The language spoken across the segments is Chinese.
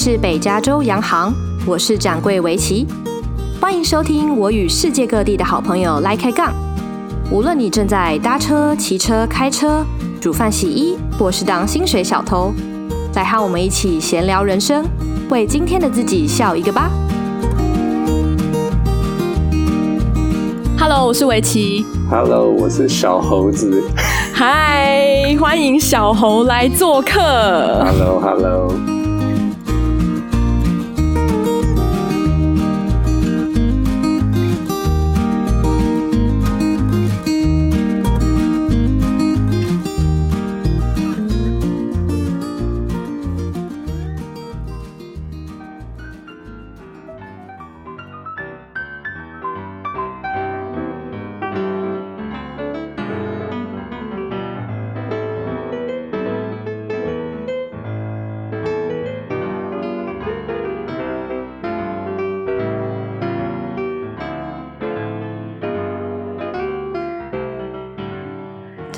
是北加州洋行，我是掌柜维琪，欢迎收听我与世界各地的好朋友来开杠。无论你正在搭车、骑车、开车、煮饭、洗衣，或是当薪水小偷，来和我们一起闲聊人生，为今天的自己笑一个吧。Hello，我是维琪。Hello，我是小猴子。Hi，欢迎小猴来做客。Hello，Hello。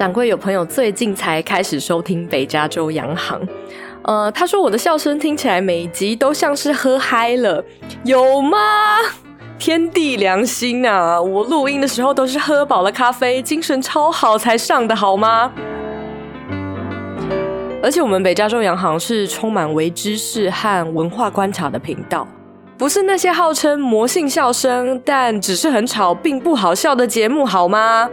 掌柜有朋友最近才开始收听北加州洋行，呃，他说我的笑声听起来每集都像是喝嗨了，有吗？天地良心啊！我录音的时候都是喝饱了咖啡，精神超好才上的，好吗？而且我们北加州洋行是充满微知识和文化观察的频道，不是那些号称魔性笑声但只是很吵并不好笑的节目，好吗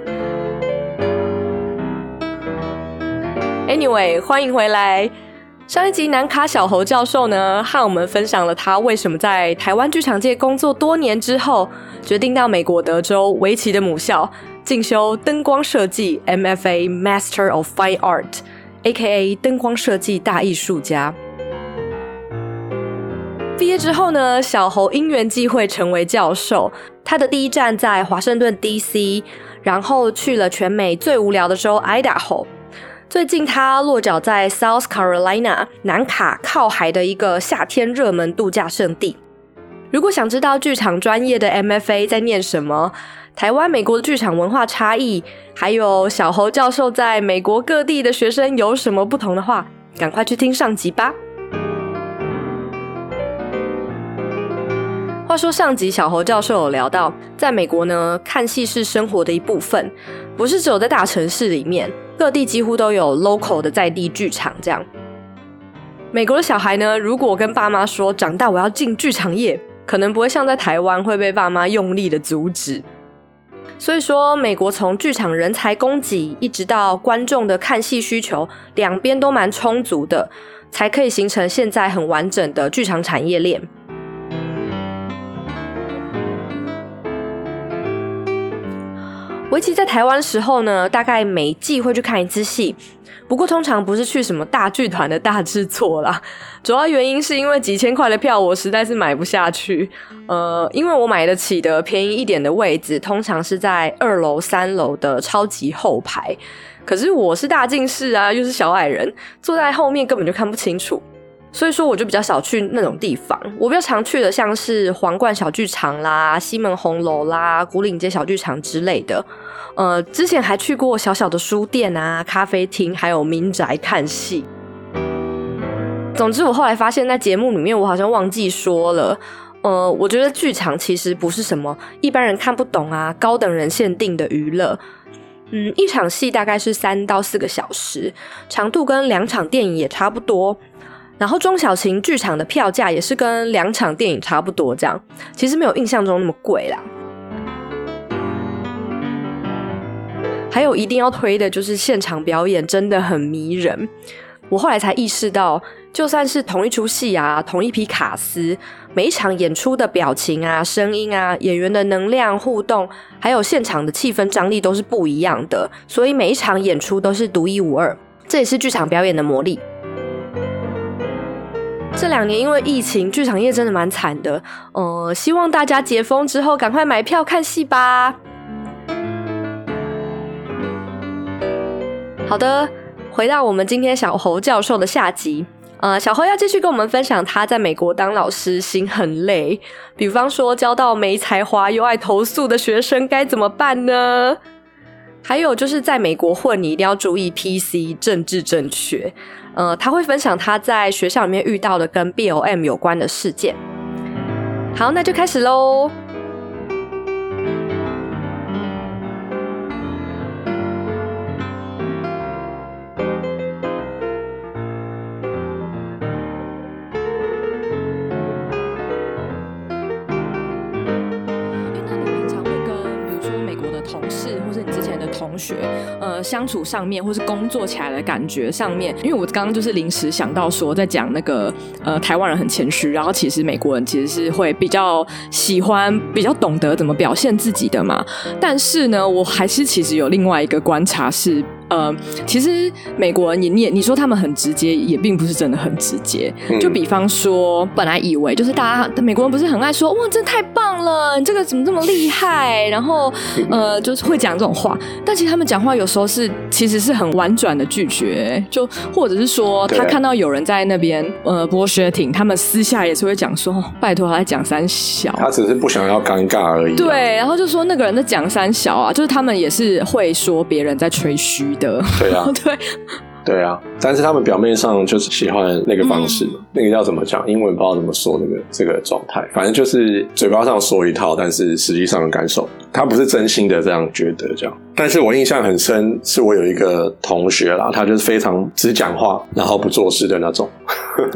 ？Anyway，欢迎回来。上一集南卡小侯教授呢，和我们分享了他为什么在台湾剧场界工作多年之后，决定到美国德州维奇的母校进修灯光设计 （MFA Master of Fine Art），A.K.A. 灯光设计大艺术家。毕业之后呢，小侯因缘际会成为教授。他的第一站在华盛顿 D.C.，然后去了全美最无聊的州 Idaho。最近他落脚在 South Carolina 南卡靠海的一个夏天热门度假胜地。如果想知道剧场专业的 MFA 在念什么，台湾、美国的剧场文化差异，还有小侯教授在美国各地的学生有什么不同的话，赶快去听上集吧。话说上集小侯教授有聊到，在美国呢，看戏是生活的一部分，不是只有在大城市里面。各地几乎都有 local 的在地剧场，这样。美国的小孩呢，如果跟爸妈说长大我要进剧场业，可能不会像在台湾会被爸妈用力的阻止。所以说，美国从剧场人才供给一直到观众的看戏需求，两边都蛮充足的，才可以形成现在很完整的剧场产业链。薇琪在台湾时候呢，大概每季会去看一次戏，不过通常不是去什么大剧团的大制作啦。主要原因是因为几千块的票，我实在是买不下去。呃，因为我买得起的便宜一点的位置，通常是在二楼、三楼的超级后排。可是我是大近视啊，又是小矮人，坐在后面根本就看不清楚。所以说，我就比较少去那种地方。我比较常去的，像是皇冠小剧场啦、西门红楼啦、古岭街小剧场之类的。呃，之前还去过小小的书店啊、咖啡厅，还有民宅看戏。总之，我后来发现，在节目里面，我好像忘记说了。呃，我觉得剧场其实不是什么一般人看不懂啊、高等人限定的娱乐。嗯，一场戏大概是三到四个小时，长度跟两场电影也差不多。然后中小型剧场的票价也是跟两场电影差不多，这样其实没有印象中那么贵啦。还有一定要推的就是现场表演真的很迷人。我后来才意识到，就算是同一出戏啊，同一批卡司，每一场演出的表情啊、声音啊、演员的能量互动，还有现场的气氛张力都是不一样的，所以每一场演出都是独一无二。这也是剧场表演的魔力。这两年因为疫情，剧场业真的蛮惨的。呃，希望大家解封之后赶快买票看戏吧。好的，回到我们今天小侯教授的下集。呃，小侯要继续跟我们分享他在美国当老师心很累，比方说教到没才华又爱投诉的学生该怎么办呢？还有就是在美国混，你一定要注意 PC 政治正确。呃，他会分享他在学校里面遇到的跟 BOM 有关的事件。好，那就开始喽。学，呃，相处上面，或是工作起来的感觉上面，因为我刚刚就是临时想到说，在讲那个，呃，台湾人很谦虚，然后其实美国人其实是会比较喜欢、比较懂得怎么表现自己的嘛。但是呢，我还是其实有另外一个观察是。呃，其实美国人，你你你说他们很直接，也并不是真的很直接。嗯、就比方说，本来以为就是大家美国人不是很爱说哇，真太棒了，你这个怎么这么厉害？然后呃，就是会讲这种话。但其实他们讲话有时候是其实是很婉转的拒绝，就或者是说他看到有人在那边呃 bullshitting，他们私下也是会讲说，拜托他在讲三小，他只是不想要尴尬而已。对，然后就说那个人在讲三小啊，就是他们也是会说别人在吹嘘。对啊，对，对啊，但是他们表面上就是喜欢那个方式，嗯、那个叫怎么讲？英文不知道怎么说，那个这个状态，反正就是嘴巴上说一套，但是实际上的感受，他不是真心的这样觉得这样。但是我印象很深，是我有一个同学啦，他就是非常只讲话，然后不做事的那种。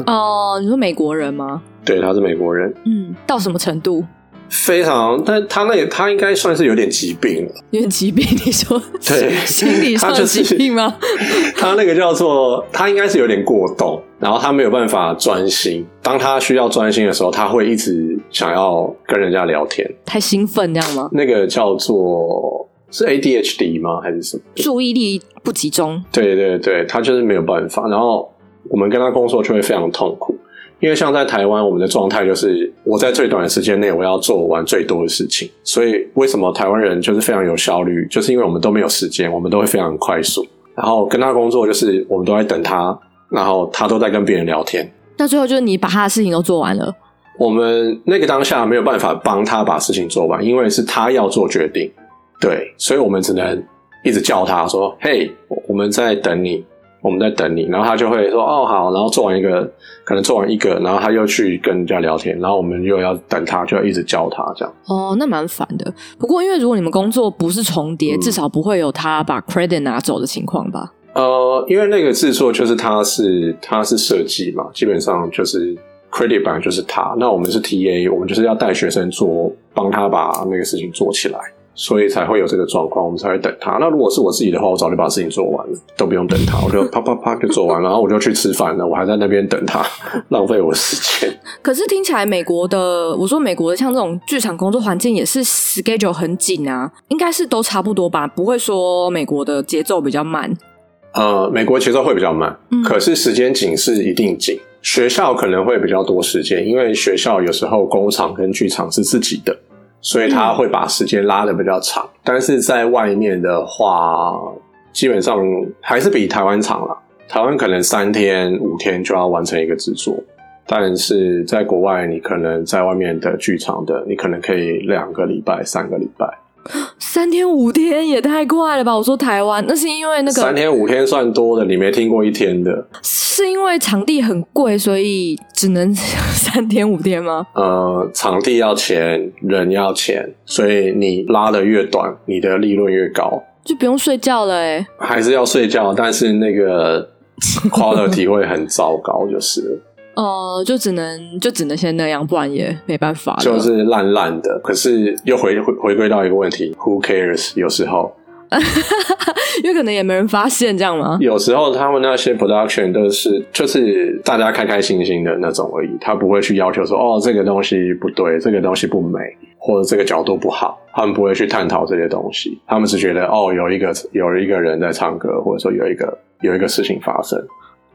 哦，你说美国人吗？对，他是美国人。嗯，到什么程度？非常，但他那个他应该算是有点疾病了。有点疾病，你说？对，心理上的疾病吗？他那个叫做，他应该是有点过动，然后他没有办法专心。当他需要专心的时候，他会一直想要跟人家聊天，太兴奋这样吗？那个叫做是 ADHD 吗？还是什么？注意力不集中。对对对，他就是没有办法。然后我们跟他工作就会非常痛苦。因为像在台湾，我们的状态就是我在最短的时间内我要做完最多的事情，所以为什么台湾人就是非常有效率，就是因为我们都没有时间，我们都会非常快速。然后跟他工作就是我们都在等他，然后他都在跟别人聊天。那最后就是你把他的事情都做完了，我们那个当下没有办法帮他把事情做完，因为是他要做决定，对，所以我们只能一直叫他说：“嘿，我们在等你。”我们在等你，然后他就会说哦好，然后做完一个，可能做完一个，然后他又去跟人家聊天，然后我们又要等他，就要一直教他这样。哦，那蛮烦的。不过因为如果你们工作不是重叠，嗯、至少不会有他把 credit 拿走的情况吧？呃，因为那个制作就是他是他是设计嘛，基本上就是 credit 本来就是他。那我们是 TA，我们就是要带学生做，帮他把那个事情做起来。所以才会有这个状况，我们才会等他。那如果是我自己的话，我早就把事情做完了，都不用等他，我就 啪啪啪就做完了，然后我就去吃饭了。我还在那边等他，浪费我时间。可是听起来美国的，我说美国的像这种剧场工作环境也是 schedule 很紧啊，应该是都差不多吧？不会说美国的节奏比较慢。呃，美国节奏会比较慢，嗯，可是时间紧是一定紧。学校可能会比较多时间，因为学校有时候工厂跟剧场是自己的。所以他会把时间拉得比较长，但是在外面的话，基本上还是比台湾长了。台湾可能三天五天就要完成一个制作，但是在国外，你可能在外面的剧场的，你可能可以两个礼拜、三个礼拜。三天五天也太快了吧！我说台湾，那是因为那个三天五天算多的，你没听过一天的？是因为场地很贵，所以只能 三天五天吗？呃，场地要钱，人要钱，所以你拉的越短，你的利润越高，就不用睡觉了哎。还是要睡觉，但是那个 quality 会很糟糕，就是。哦、呃，就只能就只能先那样，不然也没办法。就是烂烂的，可是又回回回归到一个问题，Who cares？有时候，因为可能也没人发现这样吗？有时候他们那些 production 都是就是大家开开心心的那种而已，他不会去要求说哦这个东西不对，这个东西不美，或者这个角度不好，他们不会去探讨这些东西，他们只觉得哦有一个有一个人在唱歌，或者说有一个有一个事情发生。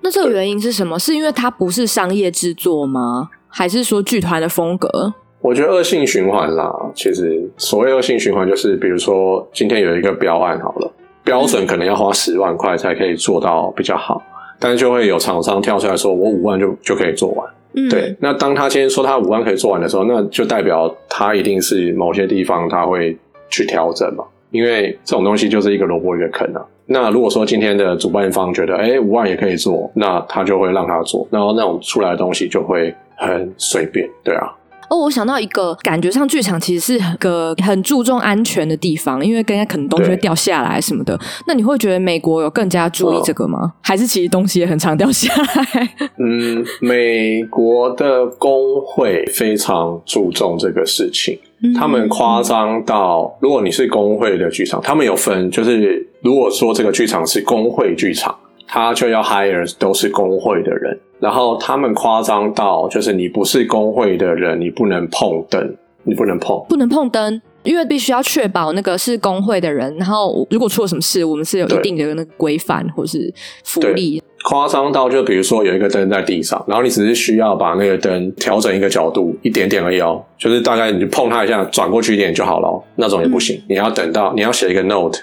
那这个原因是什么？是因为它不是商业制作吗？还是说剧团的风格？我觉得恶性循环啦。其实所谓恶性循环，就是比如说今天有一个标案好了，标准可能要花十万块才可以做到比较好，但是就会有厂商跳出来说，我五万就就可以做完。嗯，对。那当他今天说他五万可以做完的时候，那就代表他一定是某些地方他会去调整嘛。因为这种东西就是一个萝卜一个坑啊。那如果说今天的主办方觉得，哎，五万也可以做，那他就会让他做，然后那种出来的东西就会很随便，对啊。哦，我想到一个，感觉上剧场其实是个很注重安全的地方，因为跟可能东西会掉下来什么的。那你会觉得美国有更加注意这个吗？哦、还是其实东西也很常掉下来？嗯，美国的工会非常注重这个事情，嗯、他们夸张到，如果你是工会的剧场，他们有分，就是如果说这个剧场是工会剧场，他就要 hire 都是工会的人。然后他们夸张到，就是你不是工会的人，你不能碰灯，你不能碰，不能碰灯，因为必须要确保那个是工会的人。然后如果出了什么事，我们是有一定的那个规范或是福利。夸张到，就比如说有一个灯在地上，然后你只是需要把那个灯调整一个角度，一点点而已哦，就是大概你就碰它一下，转过去一点就好了，那种也不行。嗯、你要等到你要写一个 note，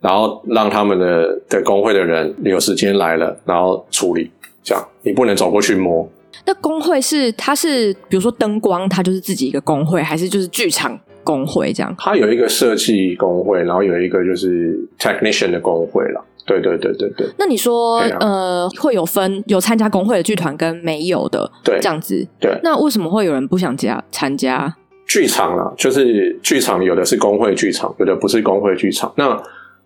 然后让他们的的工会的人有时间来了，然后处理。这样，你不能走过去摸。那工会是，它是比如说灯光，它就是自己一个工会，还是就是剧场工会这样？它有一个设计工会，然后有一个就是 technician 的工会了。对对对对对。那你说，啊、呃，会有分有参加工会的剧团跟没有的，对，这样子。对。那为什么会有人不想加参加？剧场啦，就是剧场有的是工会剧场，有的不是工会剧场。那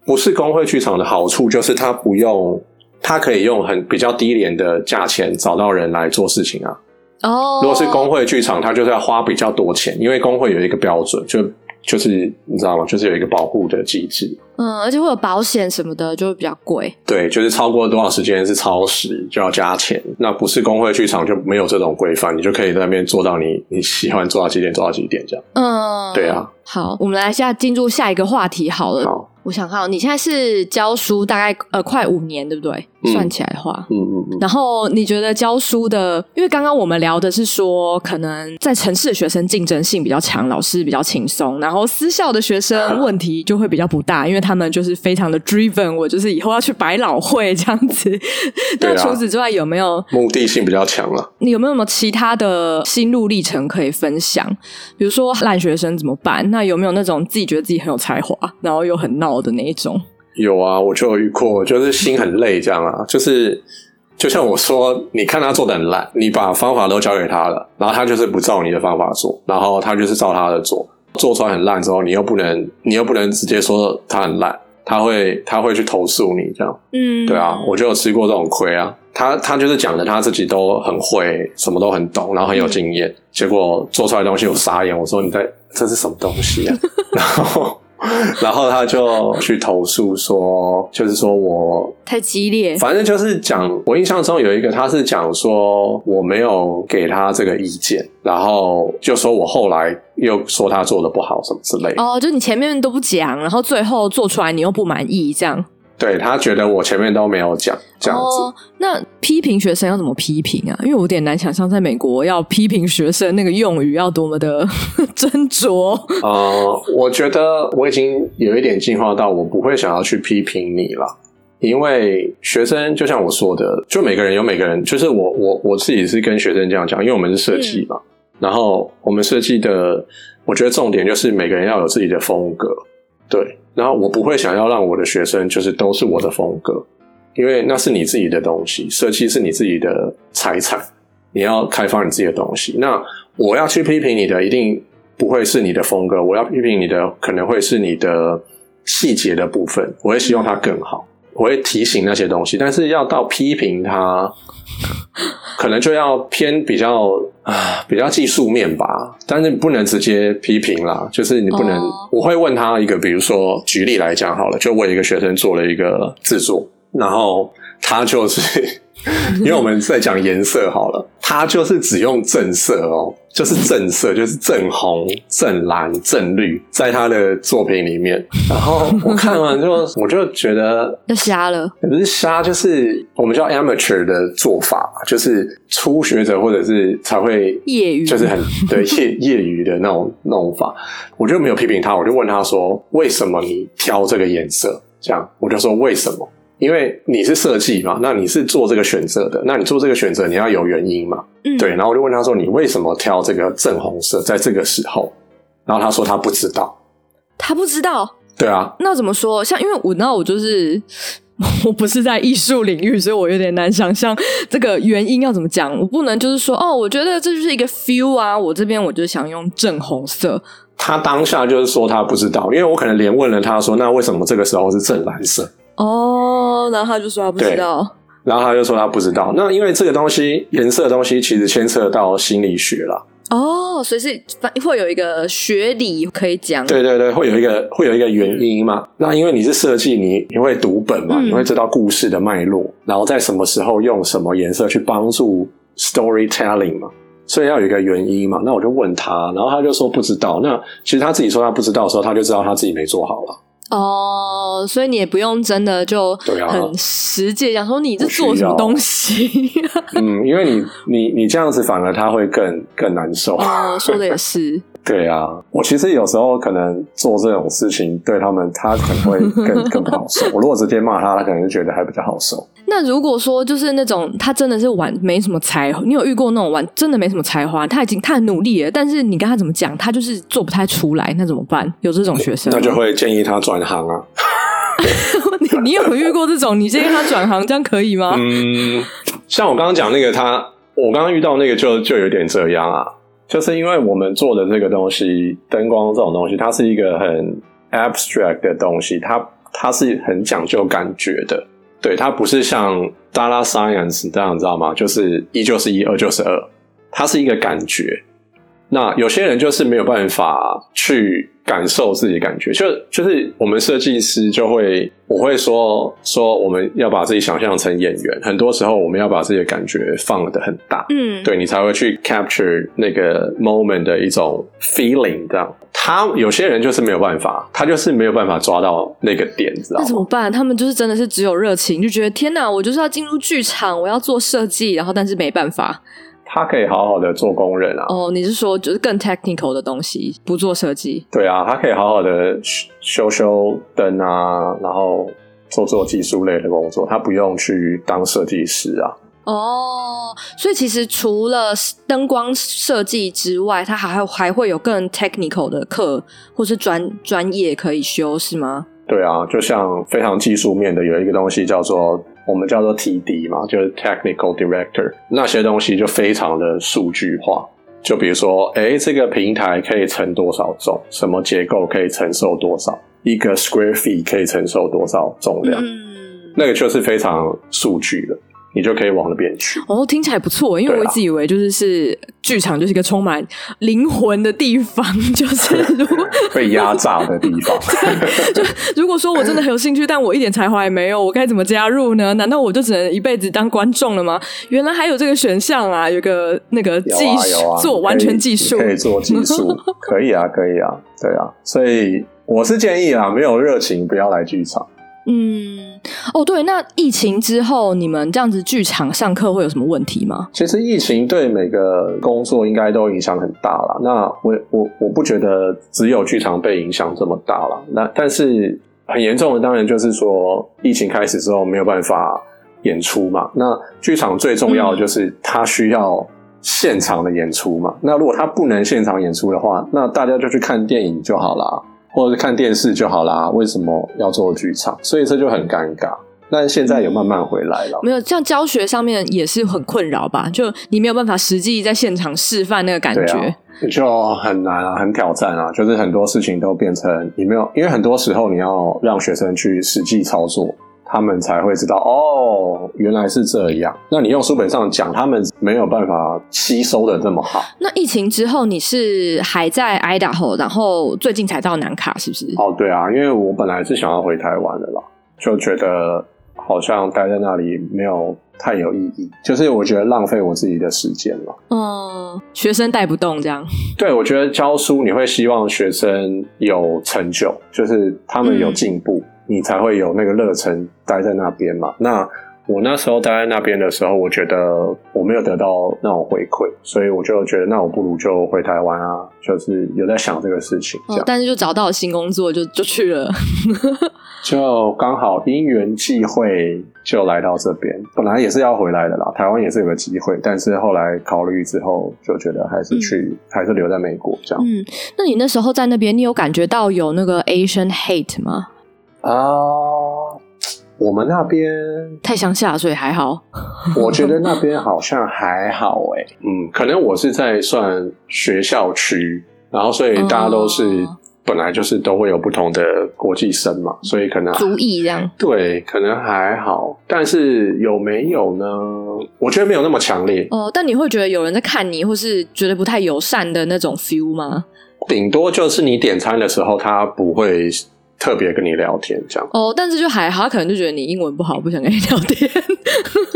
不是工会剧场的好处就是它不用。它可以用很比较低廉的价钱找到人来做事情啊。哦，oh. 如果是工会剧场，它就是要花比较多钱，因为工会有一个标准，就就是你知道吗？就是有一个保护的机制。嗯，而且会有保险什么的，就会比较贵。对，就是超过多少时间是超时就要加钱。那不是工会剧场就没有这种规范，你就可以在那边做到你你喜欢做到几点做到几点这样。嗯，对啊。好，我们来下进入下一个话题好了。好。我想看，你现在是教书大概呃快五年，对不对？嗯、算起来的话，嗯嗯嗯。然后你觉得教书的，因为刚刚我们聊的是说，可能在城市的学生竞争性比较强，老师比较轻松，然后私校的学生问题就会比较不大，因为他们就是非常的 driven，我就是以后要去百老汇这样子。那除此之外，有没有目的性比较强了？你有没有什么其他的心路历程可以分享？比如说烂学生怎么办？那有没有那种自己觉得自己很有才华，然后又很闹的那一种？有啊，我就有遇过，就是心很累这样啊，就是就像我说，你看他做的很烂，你把方法都交给他了，然后他就是不照你的方法做，然后他就是照他的做，做出来很烂之后，你又不能，你又不能直接说他很烂，他会他会去投诉你这样，嗯，对啊，我就有吃过这种亏啊，他他就是讲的他自己都很会，什么都很懂，然后很有经验，嗯、结果做出来的东西我傻眼，我说你在这是什么东西啊？然后。然后他就去投诉说，就是说我太激烈，反正就是讲，我印象中有一个，他是讲说我没有给他这个意见，然后就说我后来又说他做的不好什么之类的。哦，就你前面都不讲，然后最后做出来你又不满意，这样。对，他觉得我前面都没有讲这样子。哦，那批评学生要怎么批评啊？因为我有点难想象，在美国要批评学生那个用语要多么的 斟酌。呃，我觉得我已经有一点进化到我不会想要去批评你了，因为学生就像我说的，就每个人有每个人，就是我我我自己是跟学生这样讲，因为我们是设计嘛，嗯、然后我们设计的，我觉得重点就是每个人要有自己的风格，对。然后我不会想要让我的学生就是都是我的风格，因为那是你自己的东西，设计是你自己的财产，你要开发你自己的东西。那我要去批评你的，一定不会是你的风格，我要批评你的，可能会是你的细节的部分，我会希望它更好，我会提醒那些东西，但是要到批评它。可能就要偏比较啊，比较技术面吧，但是你不能直接批评啦。就是你不能，oh. 我会问他一个，比如说举例来讲好了，就我一个学生做了一个制作，然后他就是。因为我们在讲颜色好了，他就是只用正色哦，就是正色，就是正红、正蓝、正绿，在他的作品里面。然后我看完之后，我就觉得就瞎了，也不是瞎，就是我们叫 amateur 的做法，就是初学者或者是才会业余，就是很对业 业余的那种弄法。我就没有批评他，我就问他说：“为什么你挑这个颜色？”这样我就说：“为什么？”因为你是设计嘛，那你是做这个选择的，那你做这个选择你要有原因嘛，嗯，对。然后我就问他说：“你为什么挑这个正红色在这个时候？”然后他说他不知道，他不知道。对啊，那怎么说？像因为我那我就是 我不是在艺术领域，所以我有点难想象这个原因要怎么讲。我不能就是说哦，我觉得这就是一个 feel 啊，我这边我就想用正红色。他当下就是说他不知道，因为我可能连问了他说，那为什么这个时候是正蓝色？哦，然后他就说他不知道，然后他就说他不知道。那因为这个东西颜色的东西其实牵涉到心理学了。哦，所以是会有一个学理可以讲。对对对，会有一个会有一个原因嘛？那因为你是设计，你你会读本嘛？嗯、你会知道故事的脉络，然后在什么时候用什么颜色去帮助 storytelling 嘛？所以要有一个原因嘛？那我就问他，然后他就说不知道。那其实他自己说他不知道的时候，他就知道他自己没做好了。哦，所以你也不用真的就很实际讲说你这做什么东西。嗯，因为你你你这样子反而他会更更难受。哦，说的也是。对啊，我其实有时候可能做这种事情对他们，他可能会更更不好受。我如果直接骂他，他可能就觉得还比较好受。那如果说就是那种他真的是玩没什么才，你有遇过那种玩真的没什么才华，他已经他很努力了，但是你跟他怎么讲，他就是做不太出来，那怎么办？有这种学生，那就会建议他转行啊。你你有遇过这种？你建议他转行，这样可以吗？嗯，像我刚刚讲那个他，我刚刚遇到那个就就有点这样啊。就是因为我们做的这个东西，灯光这种东西，它是一个很 abstract 的东西，它它是很讲究感觉的，对，它不是像 data science 这样，知道吗？就是一就是一，二就是二，它是一个感觉。那有些人就是没有办法去感受自己的感觉，就就是我们设计师就会，我会说说我们要把自己想象成演员，很多时候我们要把自己的感觉放得很大，嗯，对，你才会去 capture 那个 moment 的一种 feeling，这样。他有些人就是没有办法，他就是没有办法抓到那个点，知道怎么办？他们就是真的是只有热情，就觉得天哪，我就是要进入剧场，我要做设计，然后但是没办法。他可以好好的做工人啊！哦，你是说就是更 technical 的东西，不做设计？对啊，他可以好好的修修灯啊，然后做做技术类的工作，他不用去当设计师啊。哦，所以其实除了灯光设计之外，他还还会有更 technical 的课，或是专专业可以修，是吗？对啊，就像非常技术面的，有一个东西叫做。我们叫做 TD 嘛，就是 Technical Director，那些东西就非常的数据化。就比如说，哎，这个平台可以承多少重？什么结构可以承受多少？一个 Square Feet 可以承受多少重量？嗯，那个就是非常数据的。你就可以往那边去哦，听起来不错。因为我一直以为就是是剧场就是一个充满灵魂的地方，就是 如果被压榨的地方。就如果说我真的很有兴趣，但我一点才华也没有，我该怎么加入呢？难道我就只能一辈子当观众了吗？原来还有这个选项啊，有个那个技术、啊啊、做完全技术，可以做技术，可以啊，可以啊，对啊。所以我是建议啊，没有热情不要来剧场。嗯，哦，对，那疫情之后，你们这样子剧场上课会有什么问题吗？其实疫情对每个工作应该都影响很大啦。那我我我不觉得只有剧场被影响这么大了。那但是很严重的，当然就是说疫情开始之后没有办法演出嘛。那剧场最重要的就是它需要现场的演出嘛。嗯。那如果它不能现场演出的话，那大家就去看电影就好啦。或者是看电视就好啦，为什么要做剧场？所以这就很尴尬。但现在也慢慢回来了。没有，像教学上面也是很困扰吧？就你没有办法实际在现场示范那个感觉，啊，就很难啊，很挑战啊。就是很多事情都变成你没有，因为很多时候你要让学生去实际操作。他们才会知道哦，原来是这样。那你用书本上讲，他们没有办法吸收的这么好。那疫情之后，你是还在 Idaho，然后最近才到南卡，是不是？哦，对啊，因为我本来是想要回台湾的啦，就觉得好像待在那里没有太有意义，就是我觉得浪费我自己的时间了。嗯，学生带不动这样。对，我觉得教书你会希望学生有成就，就是他们有进步。嗯你才会有那个热忱待在那边嘛。那我那时候待在那边的时候，我觉得我没有得到那种回馈，所以我就觉得那我不如就回台湾啊，就是有在想这个事情。这样，哦，但是就找到了新工作，就就去了。就刚好因缘际会就来到这边，本来也是要回来的啦。台湾也是有个机会，但是后来考虑之后，就觉得还是去，嗯、还是留在美国这样。嗯，那你那时候在那边，你有感觉到有那个 Asian hate 吗？啊，我们那边太乡下，所以还好。我觉得那边好像还好哎、欸。嗯，可能我是在算学校区，然后所以大家都是。哦本来就是都会有不同的国际生嘛，所以可能足以这样。对，可能还好，但是有没有呢？我觉得没有那么强烈。哦，但你会觉得有人在看你，或是觉得不太友善的那种 feel 吗？顶多就是你点餐的时候，他不会。特别跟你聊天这样哦，但是就还好，他可能就觉得你英文不好，不想跟你聊天。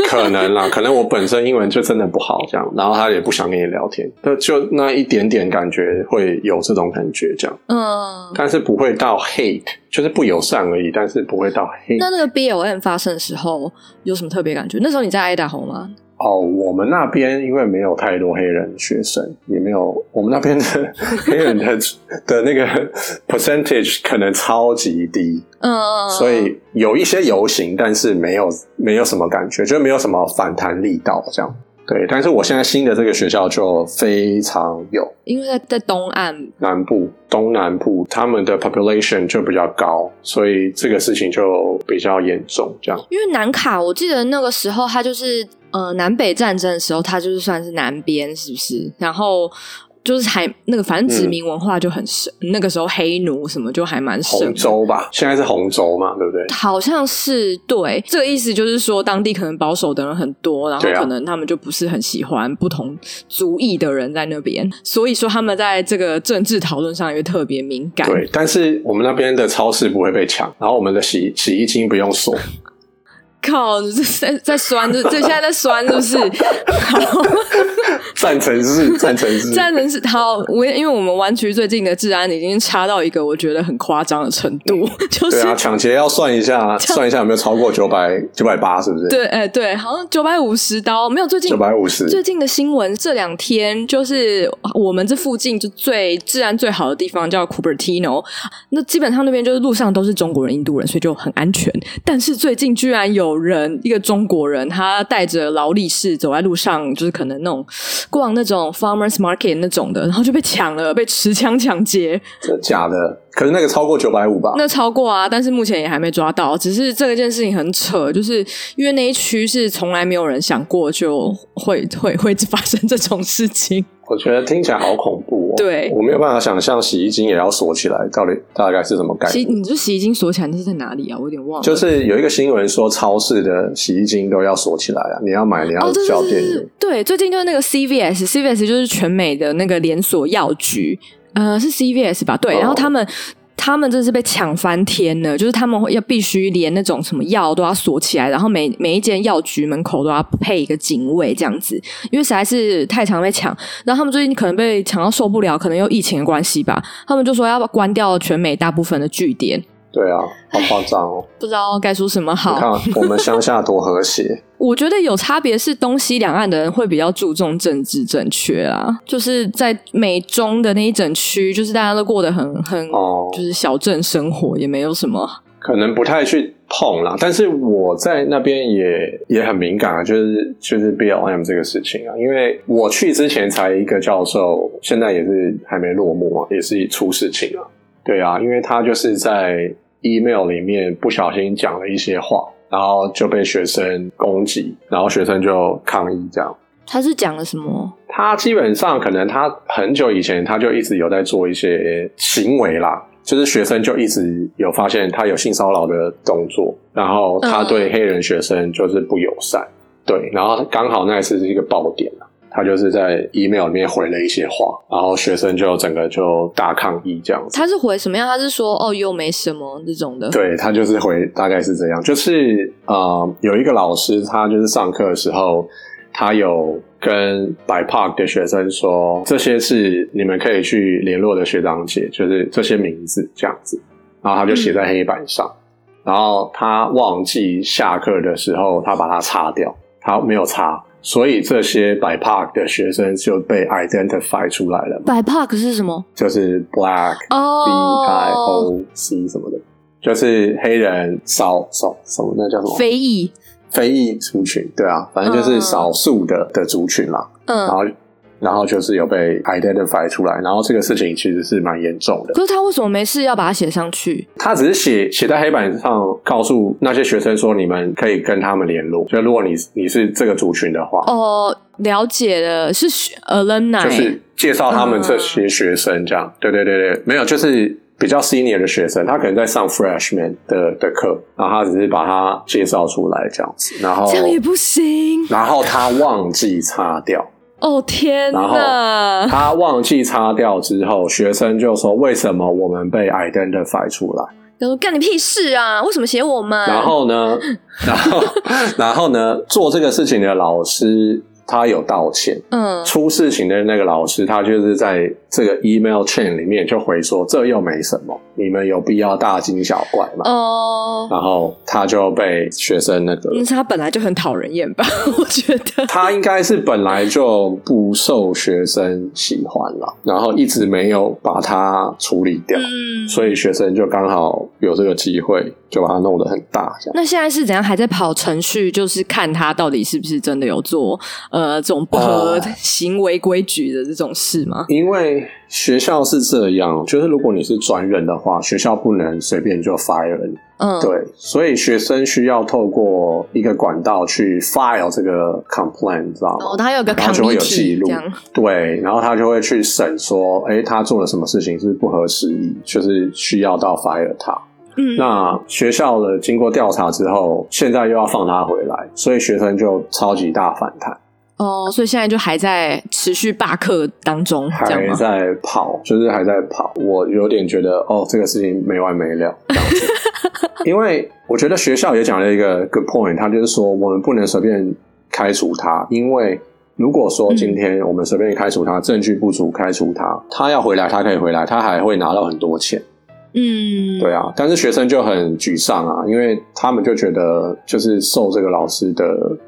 可能啦，可能我本身英文就真的不好，这样，然后他也不想跟你聊天，就就那一点点感觉会有这种感觉这样。嗯，但是不会到 hate，就是不友善而已，但是不会到 hate。那那个 BLM 发生的时候有什么特别感觉？那时候你在爱达荷吗？哦，我们那边因为没有太多黑人学生，也没有我们那边的 黑人的的那个 percentage 可能超级低，嗯，所以有一些游行，但是没有没有什么感觉，就没有什么反弹力道这样。对，但是我现在新的这个学校就非常有，因为在在东岸南部东南部，他们的 population 就比较高，所以这个事情就比较严重。这样，因为南卡，我记得那个时候他就是呃南北战争的时候，他就是算是南边，是不是？然后。就是还那个，反正殖民文化就很深。嗯、那个时候黑奴什么就还蛮深。红州吧，现在是红州嘛，对不对？好像是对。这个意思就是说，当地可能保守的人很多，然后可能他们就不是很喜欢不同族裔的人在那边，所以说他们在这个政治讨论上也特别敏感。对，但是我们那边的超市不会被抢，然后我们的洗洗衣机不用锁。靠！在在酸，就这现在在酸，是不是？好，赞成是赞成是赞成是好。我因为我们湾区最近的治安已经差到一个我觉得很夸张的程度，就是对啊，抢劫要算一下，算一下有没有超过九百九百八，是不是？对，哎、欸，对，好像九百五十刀，没有最近九百五十。最近的新闻这两天就是我们这附近就最治安最好的地方叫 Cupertino，那基本上那边就是路上都是中国人、印度人，所以就很安全。但是最近居然有。有人一个中国人，他带着劳力士走在路上，就是可能那种逛那种 farmers market 那种的，然后就被抢了，被持枪抢劫。真假的？可是那个超过九百五吧？那超过啊，但是目前也还没抓到。只是这件事情很扯，就是因为那一区是从来没有人想过就会会会发生这种事情。我觉得听起来好恐。对，我没有办法想象洗衣精也要锁起来，到底 大概是什么概念？洗，你这洗衣精锁起来那是在哪里啊？我有点忘了。就是有一个新闻说，超市的洗衣精都要锁起来啊！你要买，你要交店员。哦。对，最近就是那个 CVS，CVS 就是全美的那个连锁药局。呃，是 CVS 吧？对，然后他们、哦、他们真是被抢翻天了，就是他们要必须连那种什么药都要锁起来，然后每每一间药局门口都要配一个警卫这样子，因为实在是太常被抢。然后他们最近可能被抢到受不了，可能有疫情的关系吧，他们就说要关掉全美大部分的据点。对啊，好夸张哦！不知道该说什么好。你看我们乡下多和谐。我觉得有差别是东西两岸的人会比较注重政治正确啊，就是在美中的那一整区，就是大家都过得很很，哦、就是小镇生活，也没有什么，可能不太去碰啦。但是我在那边也也很敏感啊，就是就是 BLM 这个事情啊，因为我去之前才一个教授，现在也是还没落幕啊，也是出事情啊。对啊，因为他就是在 email 里面不小心讲了一些话。然后就被学生攻击，然后学生就抗议这样。他是讲了什么？他基本上可能他很久以前他就一直有在做一些行为啦，就是学生就一直有发现他有性骚扰的动作，然后他对黑人学生就是不友善，嗯、对，然后刚好那一次是一个爆点。他就是在 email 里面回了一些话，然后学生就整个就大抗议这样子。他是回什么样？他是说哦，又没什么这种的。对，他就是回大概是这样，就是呃，有一个老师，他就是上课的时候，他有跟 BIPOC 的学生说，这些是你们可以去联络的学长姐，就是这些名字这样子，然后他就写在黑板上。嗯然后他忘记下课的时候，他把它擦掉，他没有擦，所以这些 BIPOC 的学生就被 identify 出来了。BIPOC 是什么？就是 Black、oh. B I O C 什么的，就是黑人少少什么那叫什么？非裔。非裔族群，对啊，反正就是少数的、uh. 的族群啦。嗯，然后。然后就是有被 identify 出来，然后这个事情其实是蛮严重的。可是他为什么没事要把它写上去？他只是写写在黑板上，告诉那些学生说，你们可以跟他们联络。就如果你你是这个族群的话，哦，了解了，是 alumni，就是介绍他们这些学生这样。嗯、对对对对，没有，就是比较 senior 的学生，他可能在上 freshman 的的课，然后他只是把他介绍出来这样子，然后这样也不行。然后他忘记擦掉。哦天哪！然后他忘记擦掉之后，学生就说：“为什么我们被 identify 出来？”他说：“干你屁事啊！为什么写我们？”然后呢？然后 然后呢？做这个事情的老师。他有道歉，嗯，出事情的那个老师，他就是在这个 email chain 里面就回说，这又没什么，你们有必要大惊小怪吗？哦，然后他就被学生那个，因为他本来就很讨人厌吧，我觉得。他应该是本来就不受学生喜欢了，然后一直没有把他处理掉，嗯，所以学生就刚好有这个机会，就把它弄得很大。那现在是怎样？还在跑程序，就是看他到底是不是真的有做。呃，这种不合行为规矩的这种事吗？因为学校是这样，就是如果你是专任的话，学校不能随便就 fire 你。嗯，对，所以学生需要透过一个管道去 file 这个 complaint，你知道吗？哦，他有个然后就会有记录，对，然后他就会去审说，哎，他做了什么事情是不合时宜，就是需要到 fire 他。嗯，那学校的经过调查之后，现在又要放他回来，所以学生就超级大反弹。哦，所以现在就还在持续罢课当中，还在跑，就是还在跑。我有点觉得，哦，这个事情没完没了这样子。因为我觉得学校也讲了一个 good point，他就是说，我们不能随便开除他，因为如果说今天我们随便开除他，嗯、证据不足开除他，他要回来，他可以回来，他还会拿到很多钱。嗯，对啊，但是学生就很沮丧啊，因为他们就觉得就是受这个老师的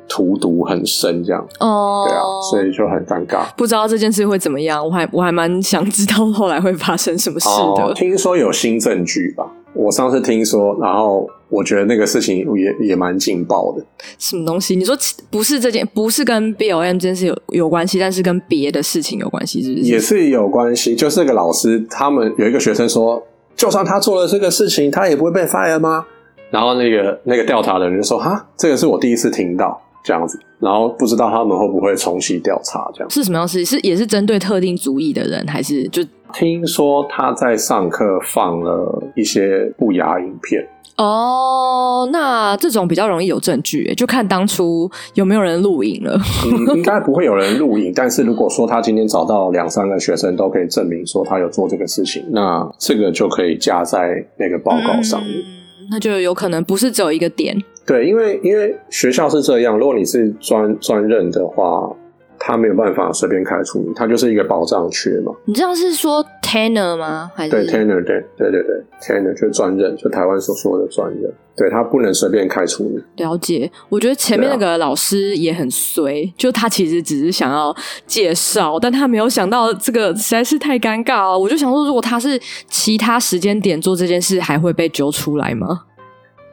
荼毒很深，这样哦，对啊，所以就很尴尬。不知道这件事会怎么样，我还我还蛮想知道后来会发生什么事的。哦，听说有新证据吧？我上次听说，然后我觉得那个事情也也蛮劲爆的。什么东西？你说不是这件，不是跟 B O M 这件事有有关系，但是跟别的事情有关系，是不是？也是有关系。就是那个老师，他们有一个学生说。就算他做了这个事情，他也不会被 fire 吗？然后那个那个调查的人就说：“哈，这个是我第一次听到这样子，然后不知道他们会不会重启调查这样。”是什么样事？是也是针对特定族裔的人，还是就听说他在上课放了一些不雅影片？哦，那这种比较容易有证据，就看当初有没有人录影了。嗯，应该不会有人录影，但是如果说他今天找到两三个学生都可以证明说他有做这个事情，那这个就可以加在那个报告上面。嗯，那就有可能不是只有一个点。对，因为因为学校是这样，如果你是专专任的话。他没有办法随便开除你，他就是一个保障缺嘛。你这样是说 tenure 吗？还是对 tenure 对对对对 tenure 就专任，就台湾所说的专任。对，他不能随便开除你。了解，我觉得前面那个老师也很衰，啊、就他其实只是想要介绍，但他没有想到这个实在是太尴尬了。我就想说，如果他是其他时间点做这件事，还会被揪出来吗？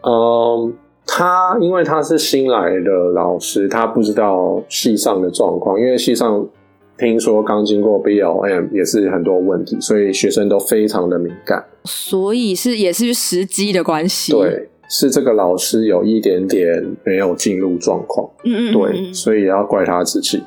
嗯。他因为他是新来的老师，他不知道系上的状况。因为系上听说刚经过 BLM 也是很多问题，所以学生都非常的敏感。所以是也是时机的关系。对，是这个老师有一点点没有进入状况。嗯，嗯嗯，对，所以也要怪他自己。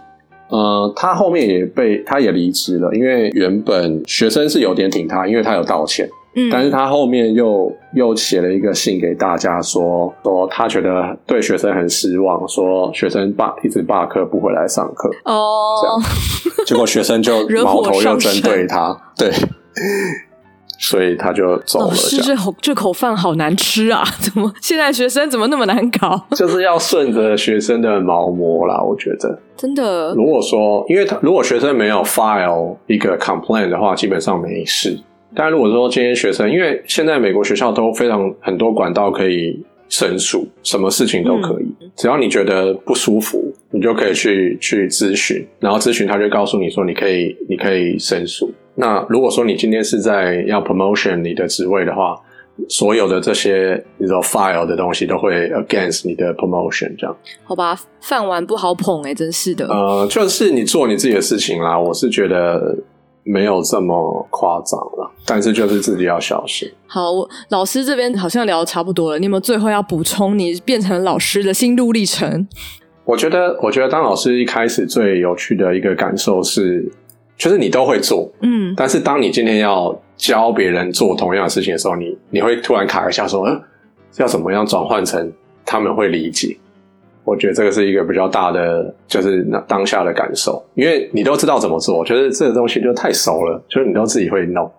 呃，他后面也被他也离职了，因为原本学生是有点挺他，因为他有道歉。嗯，但是他后面又又写了一个信给大家说，说说他觉得对学生很失望，说学生罢一直罢课不回来上课哦，这样，结果学生就 矛头又针对他，对，所以他就走了。老师这口这口饭好难吃啊！怎么现在学生怎么那么难搞？就是要顺着学生的毛摸啦，我觉得真的。如果说，因为他如果学生没有 file 一个 complaint 的话，基本上没事。但如果说今天学生，因为现在美国学校都非常很多管道可以申诉，什么事情都可以，嗯、只要你觉得不舒服，你就可以去去咨询，然后咨询他就告诉你说，你可以你可以申诉。那如果说你今天是在要 promotion 你的职位的话，所有的这些你知道 file 的东西都会 against 你的 promotion 这样。好吧，饭碗不好捧哎、欸，真是的。呃，就是你做你自己的事情啦，我是觉得。没有这么夸张了，但是就是自己要小心。好，老师这边好像聊得差不多了，你有没有最后要补充你变成老师的心路历程？我觉得，我觉得当老师一开始最有趣的一个感受是，就是你都会做，嗯，但是当你今天要教别人做同样的事情的时候，你你会突然卡一下，说，嗯，要怎么样转换成他们会理解？我觉得这个是一个比较大的，就是当下的感受，因为你都知道怎么做，觉得这个东西就太熟了，就是你都自己会弄。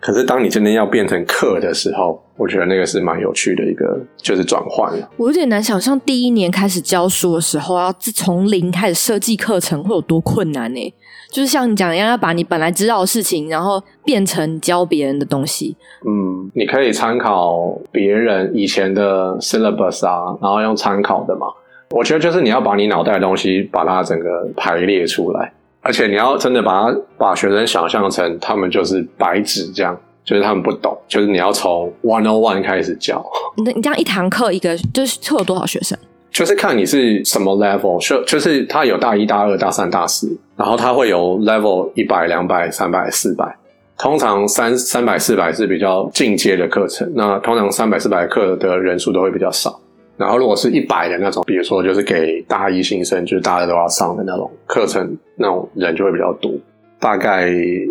可是当你真的要变成课的时候，我觉得那个是蛮有趣的一个，就是转换了。我有点难想象第一年开始教书的时候，要自从零开始设计课程会有多困难呢？就是像你讲一样，要把你本来知道的事情，然后变成教别人的东西。嗯，你可以参考别人以前的 syllabus 啊，然后用参考的嘛。我觉得就是你要把你脑袋的东西把它整个排列出来，而且你要真的把它把学生想象成他们就是白纸这样，就是他们不懂，就是你要从 one on one 开始教。你你这样一堂课一个就是会有多少学生？就是看你是什么 level，就就是他有大一、大二、大三、大四，然后他会有 level 一百、两百、三百、四百。通常三三百、四百是比较进阶的课程，那通常三百、四百课的人数都会比较少。然后，如果是一百的那种，比如说就是给大一新生，就是大家都要上的那种课程，那种人就会比较多，大概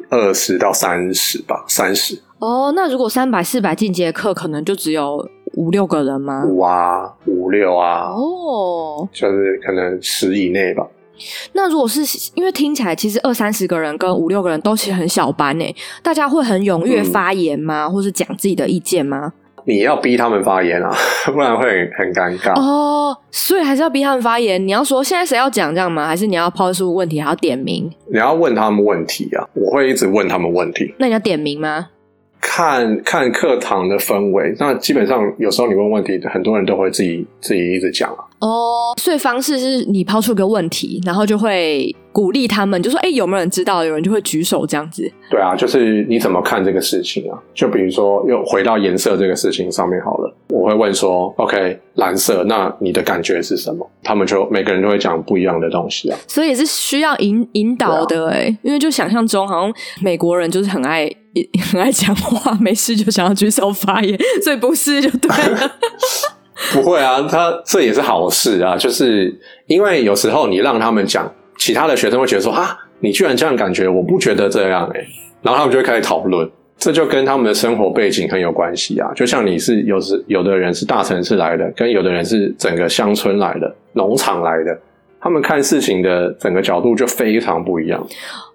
二十到三十吧，三十。哦，那如果三百、四百进阶课，可能就只有五六个人吗？五啊，五六啊。哦，就是可能十以内吧。那如果是因为听起来，其实二三十个人跟五六个人都其实很小班诶，大家会很踊跃发言吗？嗯、或是讲自己的意见吗？你要逼他们发言啊，不然会很很尴尬哦。所以还是要逼他们发言。你要说现在谁要讲这样吗？还是你要抛出问题还要点名？你要问他们问题啊，我会一直问他们问题。那你要点名吗？看看课堂的氛围，那基本上有时候你问问题，很多人都会自己自己一直讲啊。哦，所以方式是你抛出个问题，然后就会鼓励他们，就说：“哎，有没有人知道？”有人就会举手这样子。对啊，就是你怎么看这个事情啊？就比如说，又回到颜色这个事情上面好了，我会问说：“OK，蓝色，那你的感觉是什么？”他们就每个人都会讲不一样的东西啊。所以也是需要引引导的哎，啊、因为就想象中好像美国人就是很爱很爱讲话，没事就想要举手发言，所以不是就对了。不会啊，他这也是好事啊，就是因为有时候你让他们讲，其他的学生会觉得说啊，你居然这样感觉，我不觉得这样诶，然后他们就会开始讨论，这就跟他们的生活背景很有关系啊。就像你是有时有的人是大城市来的，跟有的人是整个乡村来的，农场来的，他们看事情的整个角度就非常不一样。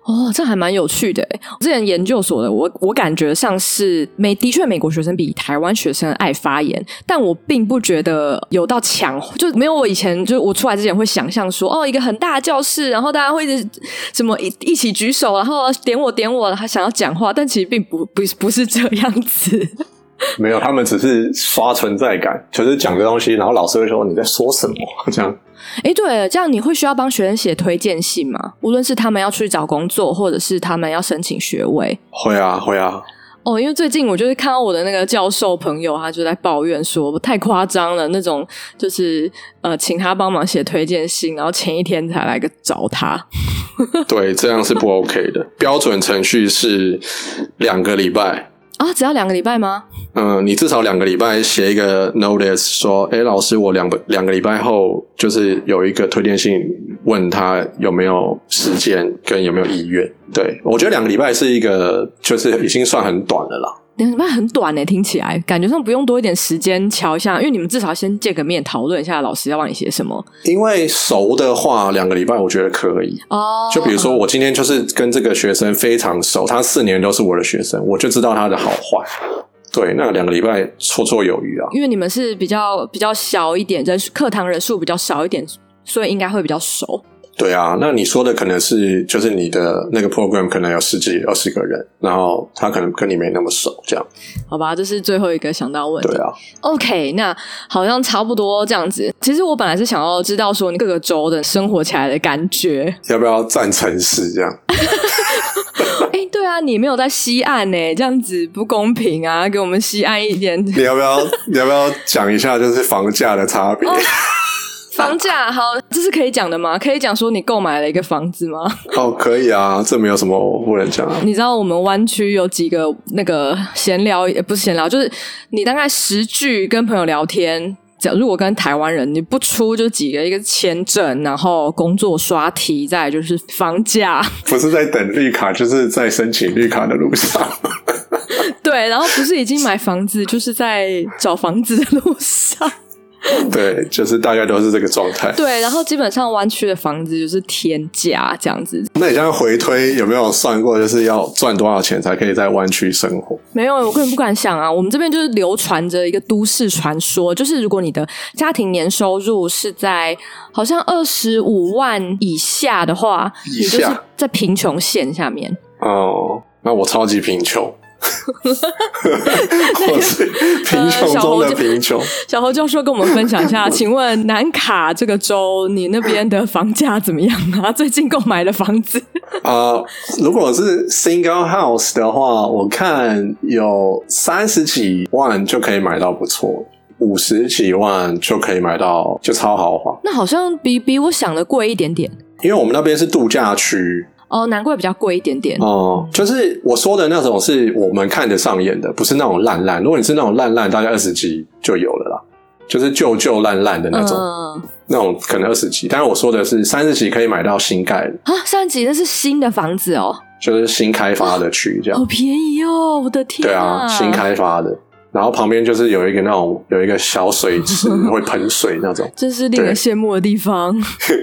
哦，这还蛮有趣的。我之前研究所的我，我感觉像是美，的确美国学生比台湾学生爱发言，但我并不觉得有到强，就没有我以前就我出来之前会想象说，哦，一个很大的教室，然后大家会一直什么一一起举手，然后点我点我，还想要讲话，但其实并不不不是这样子。没有，他们只是刷存在感，就是讲个东西，然后老师会说你在说什么这样。哎，对，这样你会需要帮学生写推荐信吗？无论是他们要出去找工作，或者是他们要申请学位。会啊，会啊。哦，因为最近我就是看到我的那个教授朋友，他就在抱怨说太夸张了，那种就是呃，请他帮忙写推荐信，然后前一天才来个找他。对，这样是不 OK 的。标准程序是两个礼拜。啊，只要两个礼拜吗？嗯，你至少两个礼拜写一个 notice，说，哎，老师，我两个两个礼拜后就是有一个推荐信，问他有没有时间跟有没有意愿。对，我觉得两个礼拜是一个，就是已经算很短的了。两个礼拜很短诶，听起来感觉上不用多一点时间瞧一下，因为你们至少先见个面讨论一下，老师要帮你写什么。因为熟的话，两个礼拜我觉得可以哦。就比如说我今天就是跟这个学生非常熟，他四年都是我的学生，我就知道他的好坏。对，那两个礼拜绰绰有余啊。因为你们是比较比较小一点，人课堂人数比较少一点，所以应该会比较熟。对啊，那你说的可能是就是你的那个 program 可能有十几二十个人，然后他可能跟你没那么熟，这样。好吧，这是最后一个想到问题。对啊。OK，那好像差不多这样子。其实我本来是想要知道说你各个州的生活起来的感觉，要不要占城市这样？哎、欸，对啊，你没有在西岸呢，这样子不公平啊！给我们西岸一点。你要不要？你要不要讲一下，就是房价的差别？哦、房价 好，这是可以讲的吗？可以讲说你购买了一个房子吗？哦，可以啊，这没有什么我不能讲啊。你知道我们湾区有几个那个闲聊，也不是闲聊，就是你大概十句跟朋友聊天。假如果跟台湾人，你不出就几个，一个签证，然后工作刷题，再来就是房价，不是在等绿卡，就是在申请绿卡的路上。对，然后不是已经买房子，就是在找房子的路上。对，就是大概都是这个状态。对，然后基本上湾区的房子就是天价这样子。那你这样回推有没有算过，就是要赚多少钱才可以在湾区生活？没有，我根本不敢想啊。我们这边就是流传着一个都市传说，就是如果你的家庭年收入是在好像二十五万以下的话，以下，你就是在贫穷线下面。哦，那我超级贫穷。我是贫穷中的贫穷。小侯教授跟我们分享一下，请问南卡这个州，你那边的房价怎么样啊？最近购买的房子啊、呃，如果是 single house 的话，我看有三十几万就可以买到不错，五十几万就可以买到就超豪华。那好像比比我想的贵一点点，因为我们那边是度假区。哦，难怪比较贵一点点。哦，就是我说的那种是我们看得上眼的，不是那种烂烂。如果你是那种烂烂，大概二十几就有了啦，就是旧旧烂烂的那种，嗯、那种可能二十几。但是我说的是三十几可以买到新盖的啊，三十几那是新的房子哦，就是新开发的区这样，好便宜哦，我的天、啊！对啊，新开发的，然后旁边就是有一个那种有一个小水池 会喷水那种，这是令人羡慕的地方。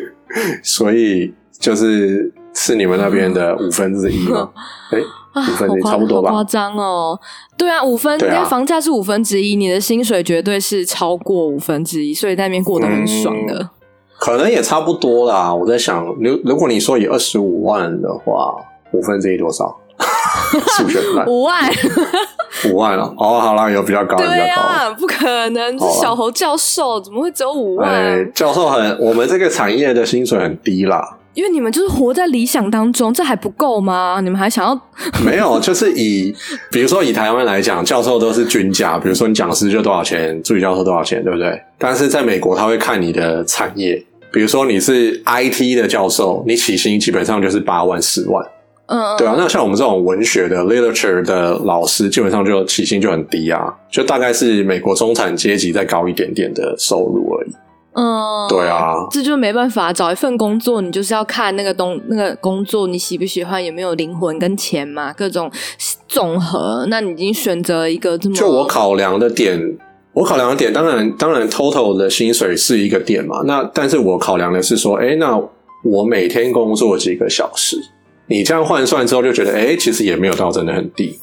所以就是。是你们那边的五分之一吗？哎、欸，五分之一差不多吧？夸张哦！对啊，五分，因为房价是五分之一，你的薪水绝对是超过五分之一，所以在那边过得很爽的、嗯。可能也差不多啦。我在想，如如果你说以二十五万的话，五分之一多少？数学烂。五万，五万了。哦，好啦，有比较高，对啊，比较高。不可能，是小侯教授怎么会只有五万？欸？教授很，我们这个产业的薪水很低啦。因为你们就是活在理想当中，这还不够吗？你们还想要？没有，就是以比如说以台湾来讲，教授都是均价，比如说你讲师就多少钱，助理教授多少钱，对不对？但是在美国，他会看你的产业，比如说你是 IT 的教授，你起薪基本上就是八万、十万，嗯，对啊。那像我们这种文学的 literature 的老师，基本上就起薪就很低啊，就大概是美国中产阶级再高一点点的收入而已。嗯，对啊，这就没办法。找一份工作，你就是要看那个东那个工作你喜不喜欢，有没有灵魂跟钱嘛，各种综合。那你已经选择一个这么……就我考量的点，我考量的点，当然当然，total 的薪水是一个点嘛。那但是我考量的是说，哎，那我每天工作几个小时，你这样换算之后就觉得，哎，其实也没有到真的很低。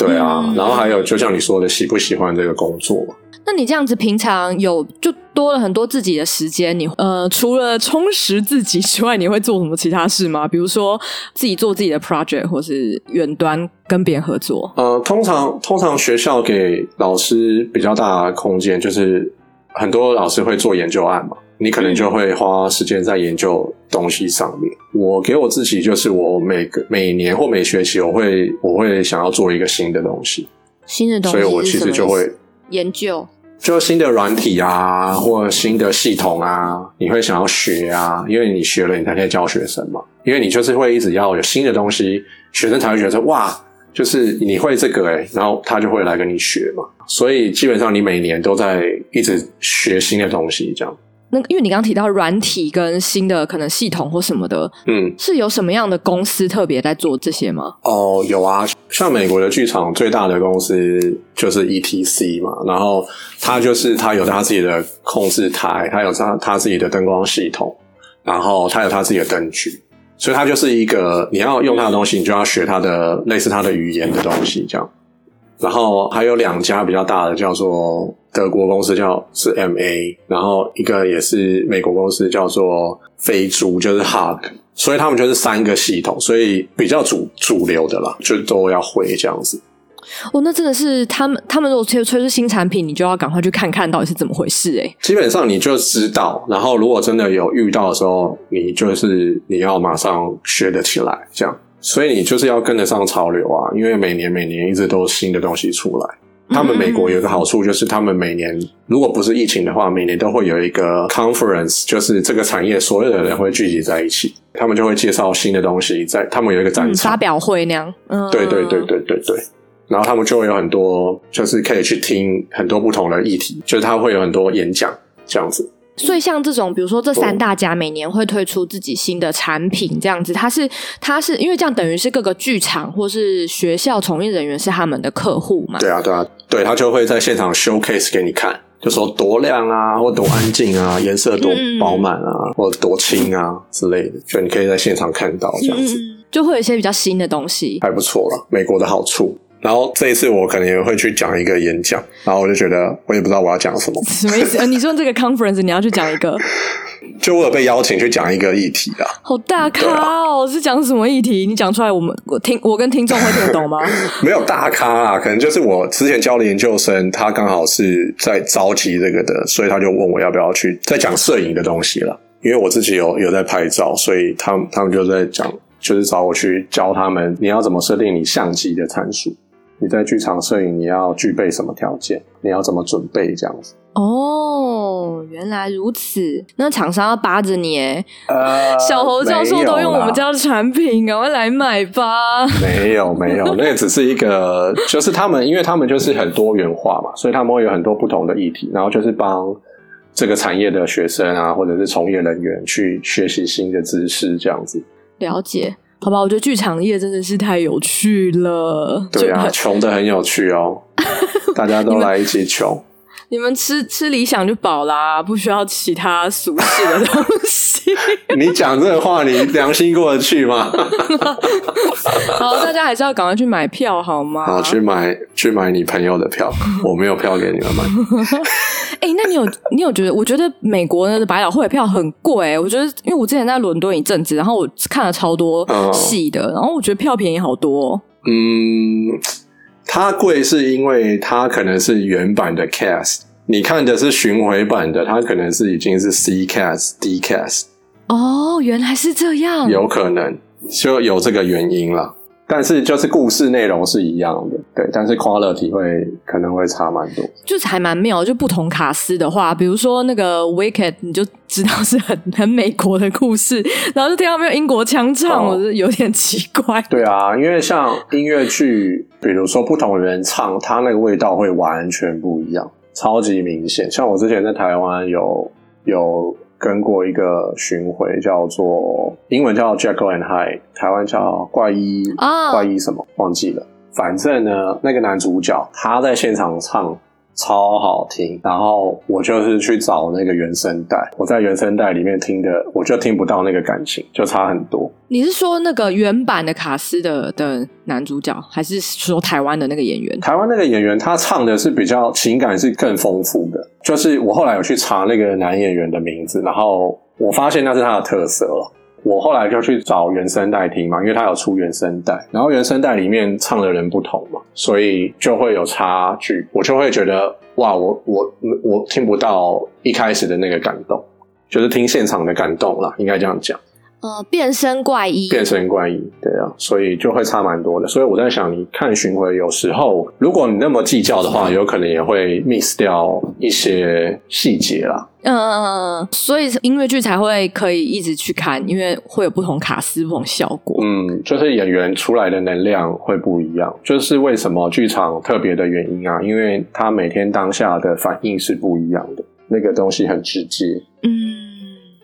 对啊，嗯、然后还有就像你说的，喜不喜欢这个工作？那你这样子平常有就多了很多自己的时间，你呃除了充实自己之外，你会做什么其他事吗？比如说自己做自己的 project，或是远端跟别人合作？呃，通常通常学校给老师比较大的空间，就是很多老师会做研究案嘛，你可能就会花时间在研究东西上面。我给我自己就是我每个每年或每学期，我会我会想要做一个新的东西，新的东西，所以我其实就会研究。就新的软体啊，或新的系统啊，你会想要学啊，因为你学了，你才可以教学生嘛。因为你就是会一直要有新的东西，学生才会觉得哇，就是你会这个诶，然后他就会来跟你学嘛。所以基本上你每年都在一直学新的东西，这样。那因为你刚刚提到软体跟新的可能系统或什么的，嗯，是有什么样的公司特别在做这些吗？哦，有啊，像美国的剧场最大的公司就是 ETC 嘛，然后它就是它有它自己的控制台，它有它它自己的灯光系统，然后它有它自己的灯具，所以它就是一个你要用它的东西，你就要学它的类似它的语言的东西这样。然后还有两家比较大的叫做德国公司叫是 MA，然后一个也是美国公司叫做飞猪，就是 Hug，所以他们就是三个系统，所以比较主主流的啦，就都要会这样子。哦，那真的是他们，他们如果推推出新产品，你就要赶快去看看到底是怎么回事诶。基本上你就知道，然后如果真的有遇到的时候，你就是你要马上学得起来，这样。所以你就是要跟得上潮流啊，因为每年每年一直都有新的东西出来。他们美国有一个好处，就是他们每年如果不是疫情的话，每年都会有一个 conference，就是这个产业所有的人会聚集在一起，他们就会介绍新的东西，在他们有一个展场、嗯、发表会那样。嗯，对对对对对对。然后他们就会有很多，就是可以去听很多不同的议题，就是他会有很多演讲这样子。所以像这种，比如说这三大家每年会推出自己新的产品，这样子，它是它是因为这样等于是各个剧场或是学校从业人员是他们的客户嘛？对啊，对啊，对，他就会在现场 showcase 给你看，就说多亮啊，或多安静啊，颜色多饱满啊，嗯、或多轻啊之类的，就你可以在现场看到这样子，嗯、就会有一些比较新的东西，还不错了。美国的好处。然后这一次我可能也会去讲一个演讲，然后我就觉得我也不知道我要讲什么。什么意思？你说这个 conference 你要去讲一个？就我有被邀请去讲一个议题啊。好大咖哦！啊、是讲什么议题？你讲出来，我们我听我跟听众会听得懂吗？没有大咖啊，可能就是我之前教的研究生，他刚好是在召集这个的，所以他就问我要不要去再讲摄影的东西了。因为我自己有有在拍照，所以他们他们就在讲，就是找我去教他们你要怎么设定你相机的参数。你在剧场摄影，你要具备什么条件？你要怎么准备这样子？哦，原来如此。那厂商要扒着你哎，呃，小侯教授都用我们家的产品，赶快来买吧。没有没有，那个只是一个，就是他们，因为他们就是很多元化嘛，所以他们会有很多不同的议题，然后就是帮这个产业的学生啊，或者是从业人员去学习新的知识，这样子。了解。好吧，我觉得剧场业真的是太有趣了。对啊，穷的很有趣哦，大家都来一起穷。你们吃吃理想就饱啦，不需要其他俗世的东西。你讲这个话，你良心过得去吗？好，大家还是要赶快去买票，好吗？好，去买去买你朋友的票，我没有票给你们买。哎、欸，那你有你有觉得？我觉得美国的百老汇的票很贵。我觉得，因为我之前在伦敦一阵子，然后我看了超多戏的，嗯、然后我觉得票便宜好多。嗯。它贵是因为它可能是原版的 cast，你看的是巡回版的，它可能是已经是 C cast、D cast。哦，原来是这样，有可能就有这个原因了。但是就是故事内容是一样的，对，但是 quality 会可能会差蛮多，就是还蛮妙。就不同卡司的话，比如说那个 Wicked，你就知道是很很美国的故事，然后就听到没有英国腔唱，哦、我就有点奇怪。对啊，因为像音乐剧，比如说不同人唱，它那个味道会完全不一样，超级明显。像我之前在台湾有有。跟过一个巡回，叫做英文叫 Jekyll and Hyde，台湾叫怪医，oh. 怪医什么忘记了。反正呢，那个男主角他在现场唱。超好听，然后我就是去找那个原声带，我在原声带里面听的，我就听不到那个感情，就差很多。你是说那个原版的卡斯的的男主角，还是说台湾的那个演员？台湾那个演员他唱的是比较情感是更丰富的，就是我后来有去查那个男演员的名字，然后我发现那是他的特色了。我后来就去找原声带听嘛，因为他有出原声带，然后原声带里面唱的人不同嘛，所以就会有差距。我就会觉得哇，我我我听不到一开始的那个感动，就是听现场的感动啦，应该这样讲。呃，变身怪医，变身怪医，对啊，所以就会差蛮多的。所以我在想，你看巡回有时候，如果你那么计较的话，有可能也会 miss 掉一些细节啦。嗯嗯嗯，所以音乐剧才会可以一直去看，因为会有不同卡司、不同效果。嗯，就是演员出来的能量会不一样，就是为什么剧场特别的原因啊，因为他每天当下的反应是不一样的，那个东西很直接。嗯。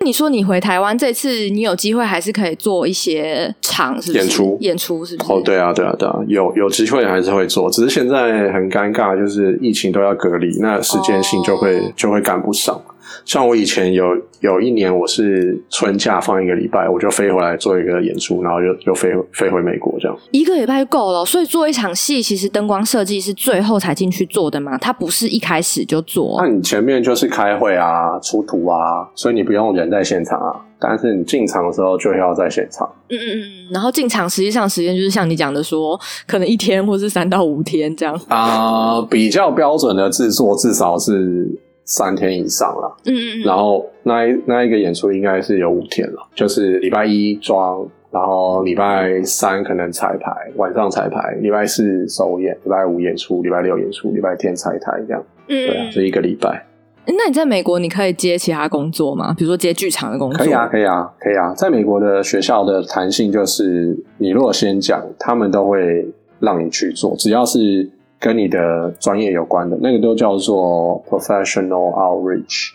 你说你回台湾这次，你有机会还是可以做一些场，是不是？演出，演出是不是？哦，对啊，对啊，对啊，有有机会还是会做，只是现在很尴尬，就是疫情都要隔离，那时间性就会、哦、就会赶不上。像我以前有有一年，我是春假放一个礼拜，我就飞回来做一个演出，然后就又飞飞回美国这样。一个礼拜就够了，所以做一场戏，其实灯光设计是最后才进去做的嘛，它不是一开始就做。那你前面就是开会啊、出图啊，所以你不用人在现场啊，但是你进场的时候就要在现场。嗯嗯嗯，然后进场实际上时间就是像你讲的说，可能一天或是三到五天这样。啊、呃，比较标准的制作至少是。三天以上了，嗯嗯嗯，然后那一那一个演出应该是有五天了，就是礼拜一装，然后礼拜三可能彩排，晚上彩排，礼拜四首演，礼拜五演出，礼拜六演出，礼拜天彩排这样，嗯，对啊，这一个礼拜。那你在美国你可以接其他工作吗？比如说接剧场的工作？可以啊，可以啊，可以啊。在美国的学校的弹性就是，你如果先讲，他们都会让你去做，只要是。跟你的专业有关的那个都叫做 professional outreach。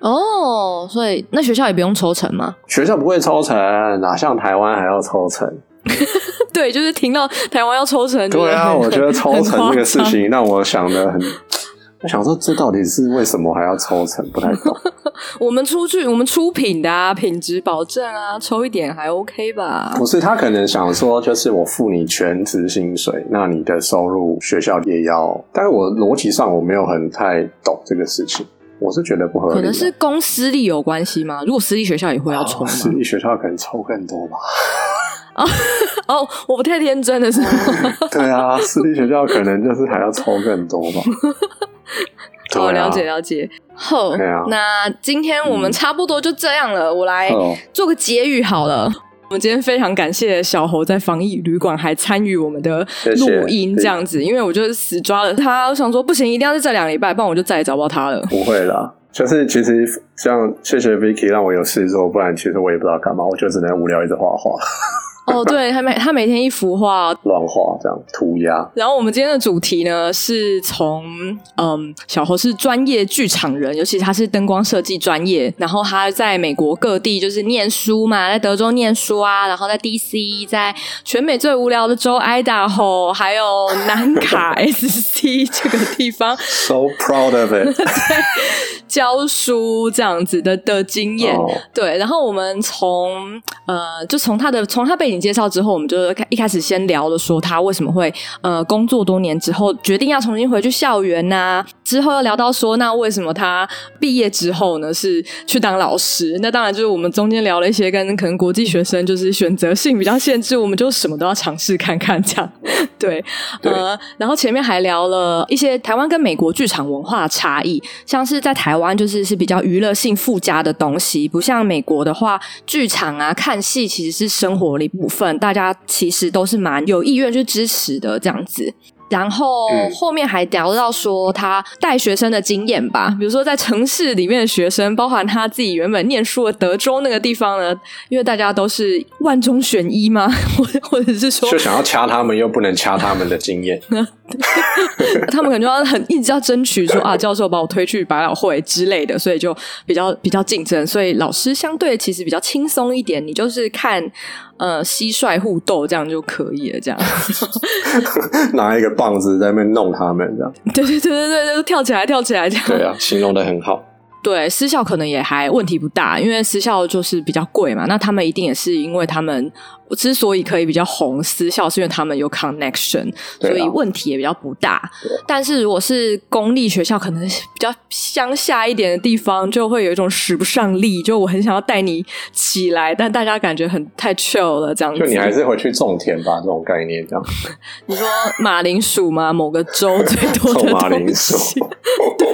哦，所以那学校也不用抽成吗？学校不会抽成，哪像台湾还要抽成？对，就是听到台湾要抽成。对啊，我觉得抽成这个事情让我想的很。我想说，这到底是为什么还要抽成？不太懂。我们出去，我们出品的啊，品质保证啊，抽一点还 OK 吧？不是，他可能想说，就是我付你全职薪水，那你的收入学校也要。但是我逻辑上我没有很太懂这个事情，我是觉得不合理。可能是公私立有关系吗？如果私立学校也会要抽吗？私立学校可能抽更多吧。哦哦，我不太天真的是吗？对啊，私立学校可能就是还要抽更多吧。哦，了解了解。好，啊，那今天我们差不多就这样了。嗯、我来做个结语好了。我们今天非常感谢小侯在防疫旅馆还参与我们的录音，这样子，因为我就死抓了他，我想说不行，一定要是这两个礼拜，不然我就再也找不到他了。不会啦，就是其实像谢谢 Vicky 让我有事做，不然其实我也不知道干嘛，我就只能无聊一直画画。哦，对，他每他每天一幅画，乱画这样涂鸦。然后我们今天的主题呢，是从嗯，小侯是专业剧场人，尤其他是灯光设计专业，然后他在美国各地就是念书嘛，在德州念书啊，然后在 DC，在全美最无聊的州 Idaho，还有南卡 SC 这个地方，so proud of it，对，教书这样子的的经验，oh. 对，然后我们从呃，就从他的从他背景。介绍之后，我们就一开始先聊了，说他为什么会呃工作多年之后决定要重新回去校园呐、之后又聊到说，那为什么他毕业之后呢是去当老师？那当然就是我们中间聊了一些跟可能国际学生就是选择性比较限制，我们就什么都要尝试看看这样。对，呃，然后前面还聊了一些台湾跟美国剧场文化差异，像是在台湾就是是比较娱乐性附加的东西，不像美国的话，剧场啊看戏其实是生活里部分，大家其实都是蛮有意愿去支持的这样子。然后后面还聊到说他带学生的经验吧，比如说在城市里面的学生，包含他自己原本念书的德州那个地方呢，因为大家都是万中选一吗？或或者是说，就想要掐他们，又不能掐他们的经验，他们感觉要很一直要争取说啊，教授把我推去百老汇之类的，所以就比较比较竞争，所以老师相对其实比较轻松一点，你就是看呃蟋蟀互斗这样就可以了，这样 拿一个。棒子在那边弄他们，这样。对对对对对，就跳起来跳起来这样。对啊，形容的很好。对，私校可能也还问题不大，因为私校就是比较贵嘛。那他们一定也是因为他们。之所以可以比较红，私校是因为他们有 connection，所以问题也比较不大。但是如果是公立学校，可能比较乡下一点的地方，就会有一种使不上力。就我很想要带你起来，但大家感觉很太 chill 了，这样子。就你还是回去种田吧，这种概念这样。你说马铃薯吗？某个州 最多的马铃薯，对，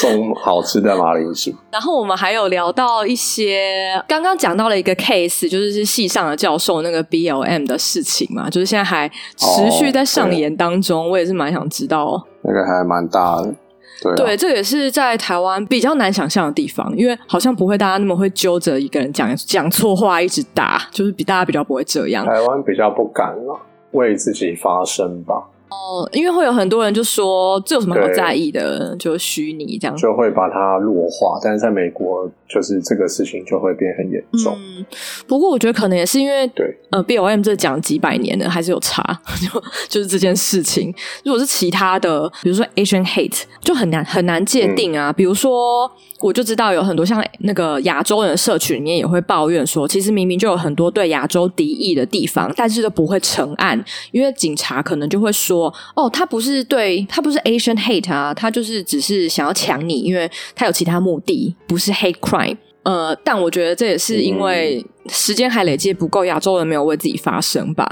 种好吃的马铃薯。然后我们还有聊到一些，刚刚讲到了一个 case，就是是系上的教授。那个 BLM 的事情嘛，就是现在还持续在上演当中，哦、我也是蛮想知道哦。那个还蛮大的，对、啊，对，这也是在台湾比较难想象的地方，因为好像不会大家那么会揪着一个人讲讲错话一直打，就是比大家比较不会这样。台湾比较不敢了，为自己发声吧。哦，因为会有很多人就说这有什么好在意的，就虚拟这样，就会把它弱化。但是在美国，就是这个事情就会变很严重。嗯，不过我觉得可能也是因为对，呃 BOM 这讲几百年了，还是有差，就就是这件事情。如果是其他的，比如说 Asian hate，就很难很难界定啊。嗯、比如说，我就知道有很多像那个亚洲人的社群里面也会抱怨说，其实明明就有很多对亚洲敌意的地方，但是都不会成案，因为警察可能就会说，哦，他不是对他不是 Asian hate 啊，他就是只是想要抢你，因为他有其他目的，不是 hate crime。呃，但我觉得这也是因为时间还累积不够，亚洲人没有为自己发声吧，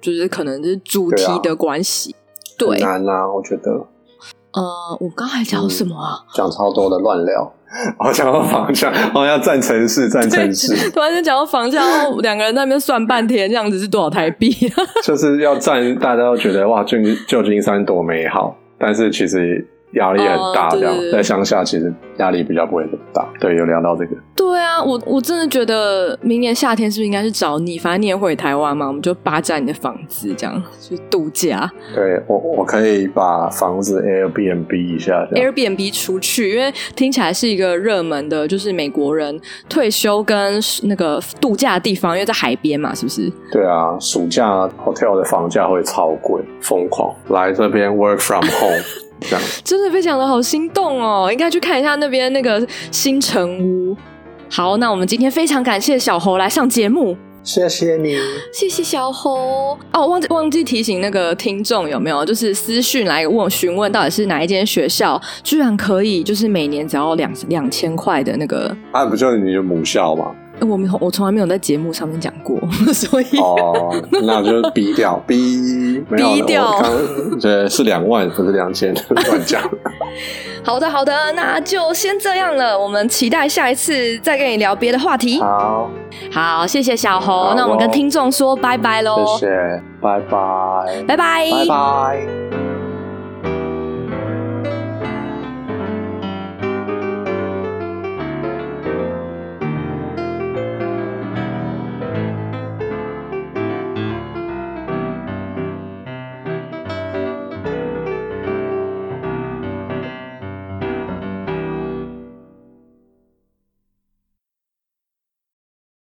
就是可能是主题的关系。对，啊、对难啊，我觉得。呃，我刚才讲什么啊？讲、嗯、超多的乱聊。我讲到房价，我要战城市，战城市。突然间讲到房价，然后两个人在那边算半天，这样子是多少台币？就是要战，大家都觉得哇，旧旧金山多美好，但是其实。压力很大，这样、oh, 在乡下其实压力比较不会这么大。对，有聊到这个。对啊，我我真的觉得明年夏天是不是应该是找你？反正你也回台湾嘛，我们就霸占你的房子，这样去度假。对，我我可以把房子 Airbnb 一下，Airbnb 出去，因为听起来是一个热门的，就是美国人退休跟那个度假的地方，因为在海边嘛，是不是？对啊，暑假 hotel 的房价会超贵，疯狂来这边 work from home。这样真的非常的好心动哦，应该去看一下那边那个新城屋。好，那我们今天非常感谢小侯来上节目，谢谢你，谢谢小侯。哦，忘记忘记提醒那个听众有没有，就是私讯来问询问到底是哪一间学校，居然可以就是每年只要两两千块的那个，啊，不就是你的母校吗？我没有，我从来没有在节目上面讲过，所以哦，那就逼掉，逼，逼掉，对，是两万，不是两千，乱讲。好的，好的，那就先这样了，我们期待下一次再跟你聊别的话题。好，好，谢谢小侯，那我们跟听众说拜拜喽，谢谢，拜拜，拜拜，拜拜。